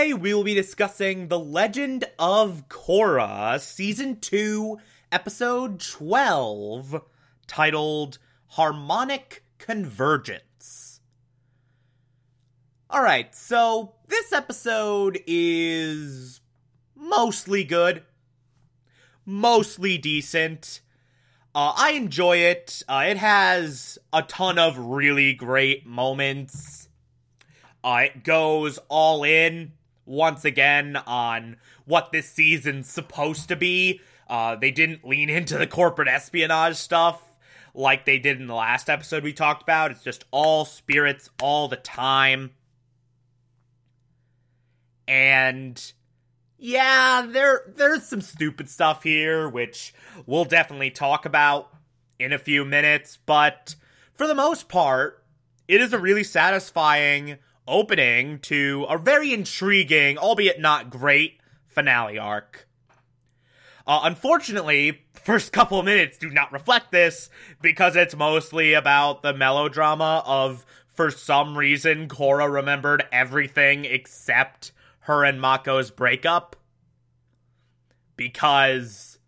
Today, we will be discussing The Legend of Korra, Season 2, Episode 12, titled Harmonic Convergence. Alright, so this episode is mostly good, mostly decent. Uh, I enjoy it. Uh, it has a ton of really great moments. Uh, it goes all in once again on what this season's supposed to be. Uh, they didn't lean into the corporate espionage stuff like they did in the last episode we talked about. It's just all spirits all the time. And yeah, there there's some stupid stuff here which we'll definitely talk about in a few minutes, but for the most part, it is a really satisfying opening to a very intriguing, albeit not great, finale arc. Uh, unfortunately, first couple minutes do not reflect this because it's mostly about the melodrama of, for some reason, Korra remembered everything except her and Mako's breakup. Because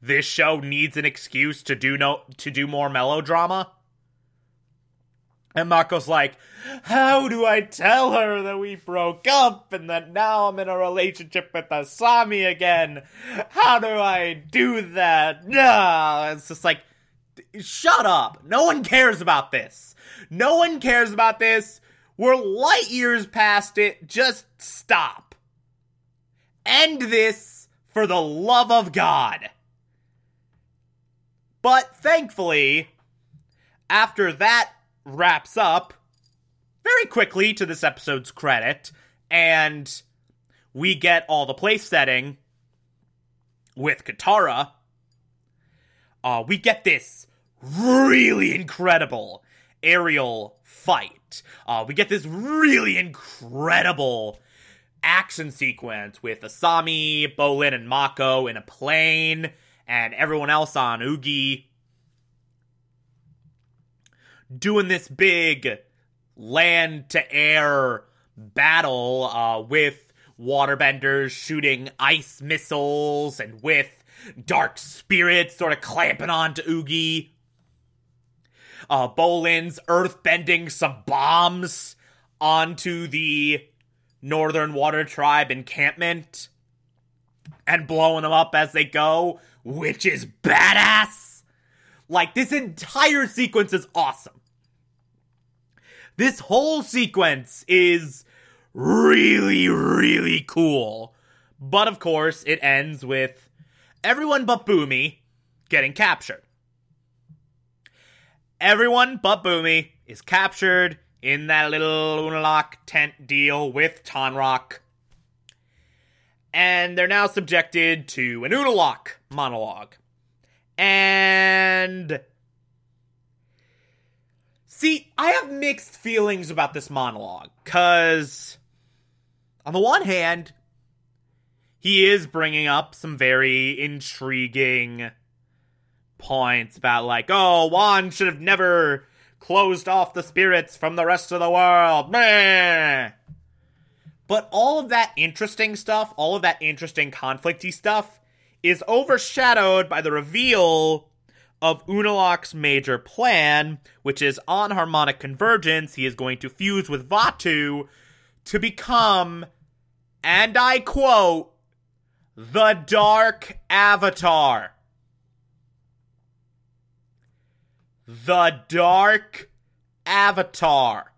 this show needs an excuse to do no to do more melodrama. And Mako's like, How do I tell her that we broke up and that now I'm in a relationship with Asami again? How do I do that? No, it's just like, shut up. No one cares about this. No one cares about this. We're light years past it. Just stop. End this for the love of God. But thankfully, after that wraps up very quickly to this episode's credit, and we get all the place setting with Katara. Uh, we get this really incredible aerial fight. Uh, we get this really incredible action sequence with Asami, Bolin, and Mako in a plane, and everyone else on Oogi doing this big land to air battle uh, with waterbenders shooting ice missiles and with dark spirits sort of clamping onto Oogi. Uh, Bolin's earth bending some bombs onto the Northern Water Tribe encampment and blowing them up as they go, which is badass. Like, this entire sequence is awesome. This whole sequence is really, really cool. But of course, it ends with everyone but Bumi getting captured. Everyone but Bumi is captured in that little Unalaq tent deal with Tonraq. And they're now subjected to an Unalaq monologue. And See, I have mixed feelings about this monologue cuz on the one hand, he is bringing up some very intriguing points about like, oh, Wan should have never closed off the spirits from the rest of the world. Meh. But all of that interesting stuff, all of that interesting conflicty stuff is overshadowed by the reveal of Unalaq's major plan, which is on harmonic convergence, he is going to fuse with Vaatu to become, and I quote, the Dark Avatar. the Dark Avatar.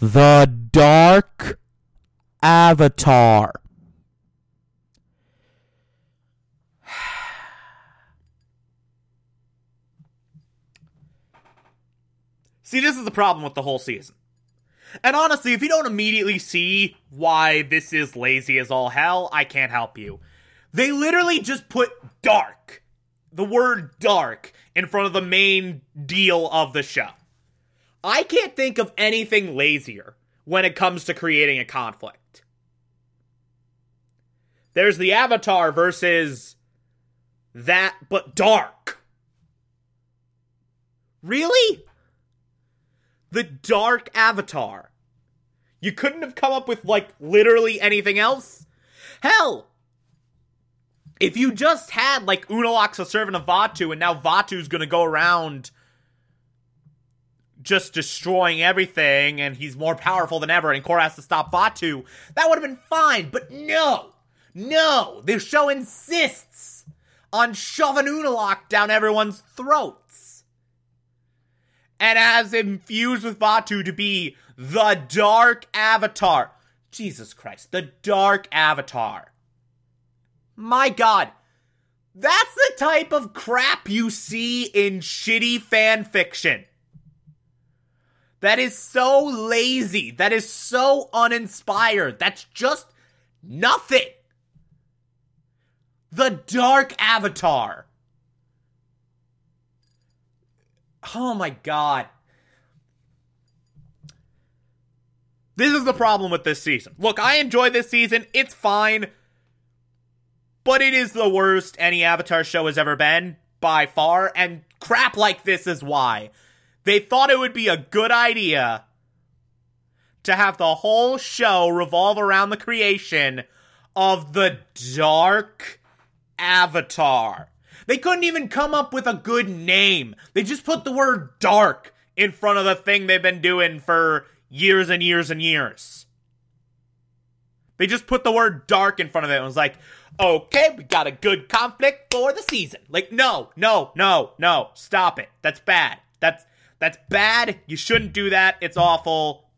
The Dark Avatar. See, this is the problem with the whole season. And honestly, if you don't immediately see why this is lazy as all hell, I can't help you. They literally just put dark, the word dark, in front of the main deal of the show. I can't think of anything lazier when it comes to creating a conflict. There's the Avatar versus that, but dark. Really? The Dark Avatar. You couldn't have come up with, like, literally anything else? Hell! If you just had, like, Unalaq's a servant of Vaatu, and now Vaatu's gonna go around just destroying everything, and he's more powerful than ever, and Korra has to stop Vaatu, that would have been fine, but no! No! The show insists on shoving Unalaq down everyone's throats and has infused with Vaatu to be the Dark Avatar. Jesus Christ, the Dark Avatar. My god, that's the type of crap you see in shitty fan fiction. That is so lazy. That is so uninspired. That's just nothing. The Dark Avatar. Oh my god. This is the problem with this season. Look, I enjoy this season. It's fine. But it is the worst any Avatar show has ever been, by far, and crap like this is why. They thought it would be a good idea to have the whole show revolve around the creation of the Dark Avatar. They couldn't even come up with a good name. They just put the word dark in front of the thing they've been doing for years and years and years. They just put the word dark in front of it and was like, okay, we got a good conflict for the season. Like, no, no, no, no, stop it. That's bad. That's that's bad. You shouldn't do that. It's awful.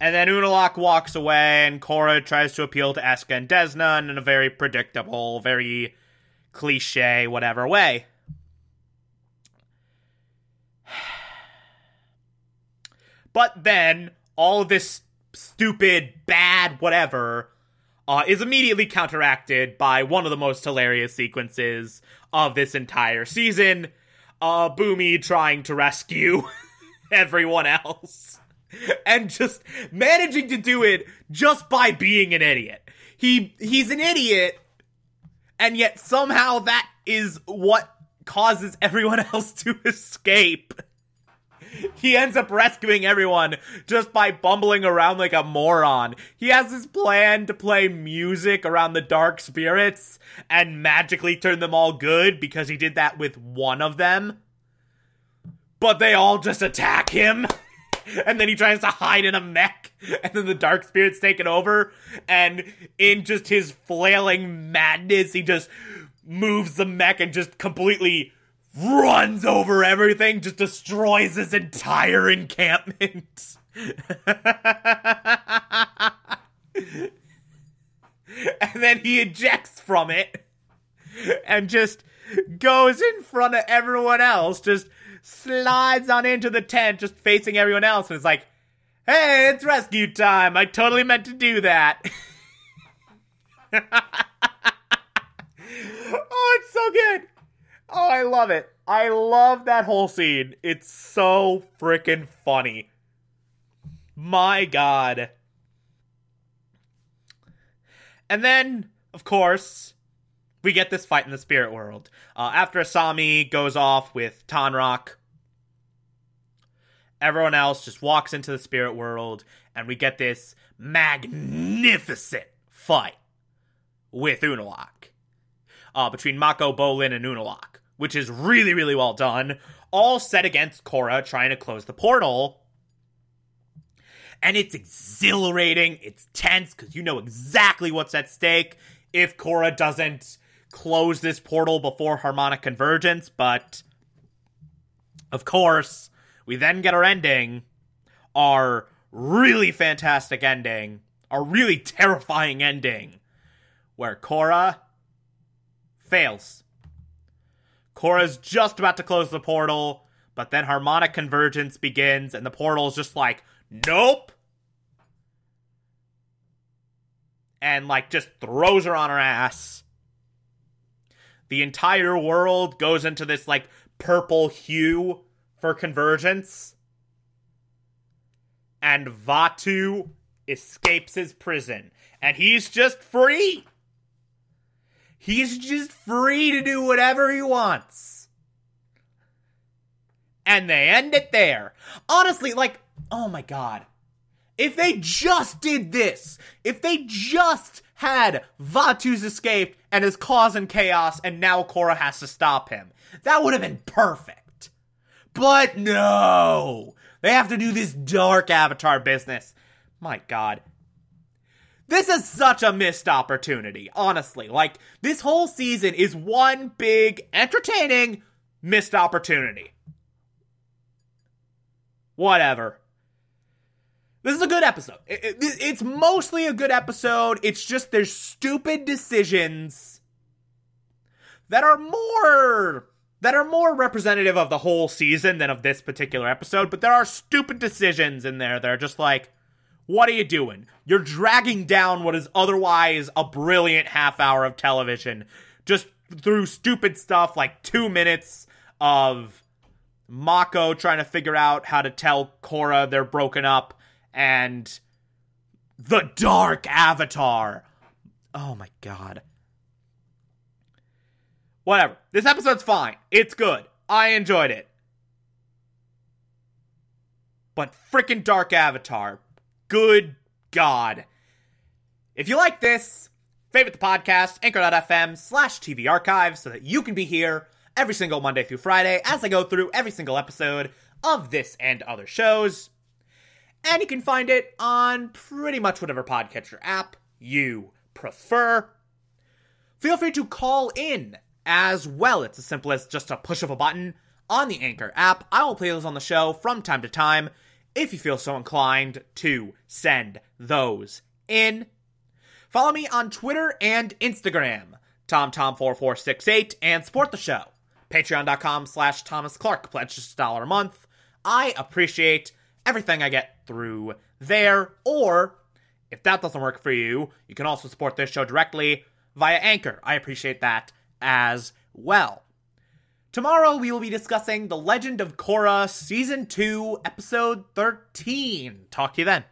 And then Unalaq walks away, and Korra tries to appeal to Eska and Desna in a very predictable, very cliche, whatever way. But then all of this stupid, bad, whatever uh, is immediately counteracted by one of the most hilarious sequences of this entire season. Uh, Bumi trying to rescue everyone else. And just managing to do it just by being an idiot. He he's an idiot, and yet somehow that is what causes everyone else to escape. He ends up rescuing everyone just by bumbling around like a moron. He has this plan to play music around the dark spirits and magically turn them all good because he did that with one of them. But they all just attack him. And then he tries to hide in a mech, and then the dark spirits take it over. And in just his flailing madness, he just moves the mech and just completely runs over everything, just destroys his entire encampment. and then he ejects from it and just goes in front of everyone else, just slides on into the tent, just facing everyone else, and is like, hey, it's rescue time. I totally meant to do that. oh, it's so good. Oh, I love it. I love that whole scene. It's so freaking funny. My god. And then, of course, we get this fight in the spirit world. Uh, after Asami goes off with Tonraq, everyone else just walks into the spirit world, and we get this magnificent fight with Unalaq Uh, between Mako, Bolin, and Unalaq, which is really, really well done. All set against Korra trying to close the portal. And it's exhilarating, it's tense, because you know exactly what's at stake if Korra doesn't close this portal before harmonic convergence, but of course, we then get our ending, our really fantastic ending, our really terrifying ending, where Korra fails. Korra's just about to close the portal, but then harmonic convergence begins, and the portal's just like, nope. And like just throws her on her ass. The entire world goes into this like purple hue for convergence. And Vaatu escapes his prison. And he's just free. He's just free to do whatever he wants. And they end it there. Honestly, like, oh my god. If they just did this, if they just had Vaatu's escaped and is causing chaos and now Korra has to stop him, that would have been perfect. But no! They have to do this dark avatar business. My god. This is such a missed opportunity, honestly. Like, this whole season is one big, entertaining, missed opportunity. Whatever. This is a good episode. It- it- it's mostly a good episode. It's just there's stupid decisions that are more that are more representative of the whole season than of this particular episode, but there are stupid decisions in there that are just like what are you doing? You're dragging down what is otherwise a brilliant half hour of television just through stupid stuff like 2 minutes of Mako trying to figure out how to tell Korra they're broken up and the Dark Avatar. Oh my god. Whatever. This episode's fine. It's good. I enjoyed it. But freaking Dark Avatar. Good God. If you like this, favorite the podcast, anchor.fm slash TV archive so that you can be here every single Monday through Friday as I go through every single episode of this and other shows. And you can find it on pretty much whatever podcatcher app you prefer. Feel free to call in as well. It's as simple as just a push of a button on the Anchor app. I will play those on the show from time to time if you feel so inclined to send those in. Follow me on Twitter and Instagram, TomTom4468, and support the show. Patreon.com slash Thomas Clark. Pledge just a dollar a month. I appreciate everything I get through there. Or, if that doesn't work for you, you can also support this show directly via Anchor. I appreciate that as well. Tomorrow we will be discussing The Legend of Korra Season 2, Episode 13. Talk to you then.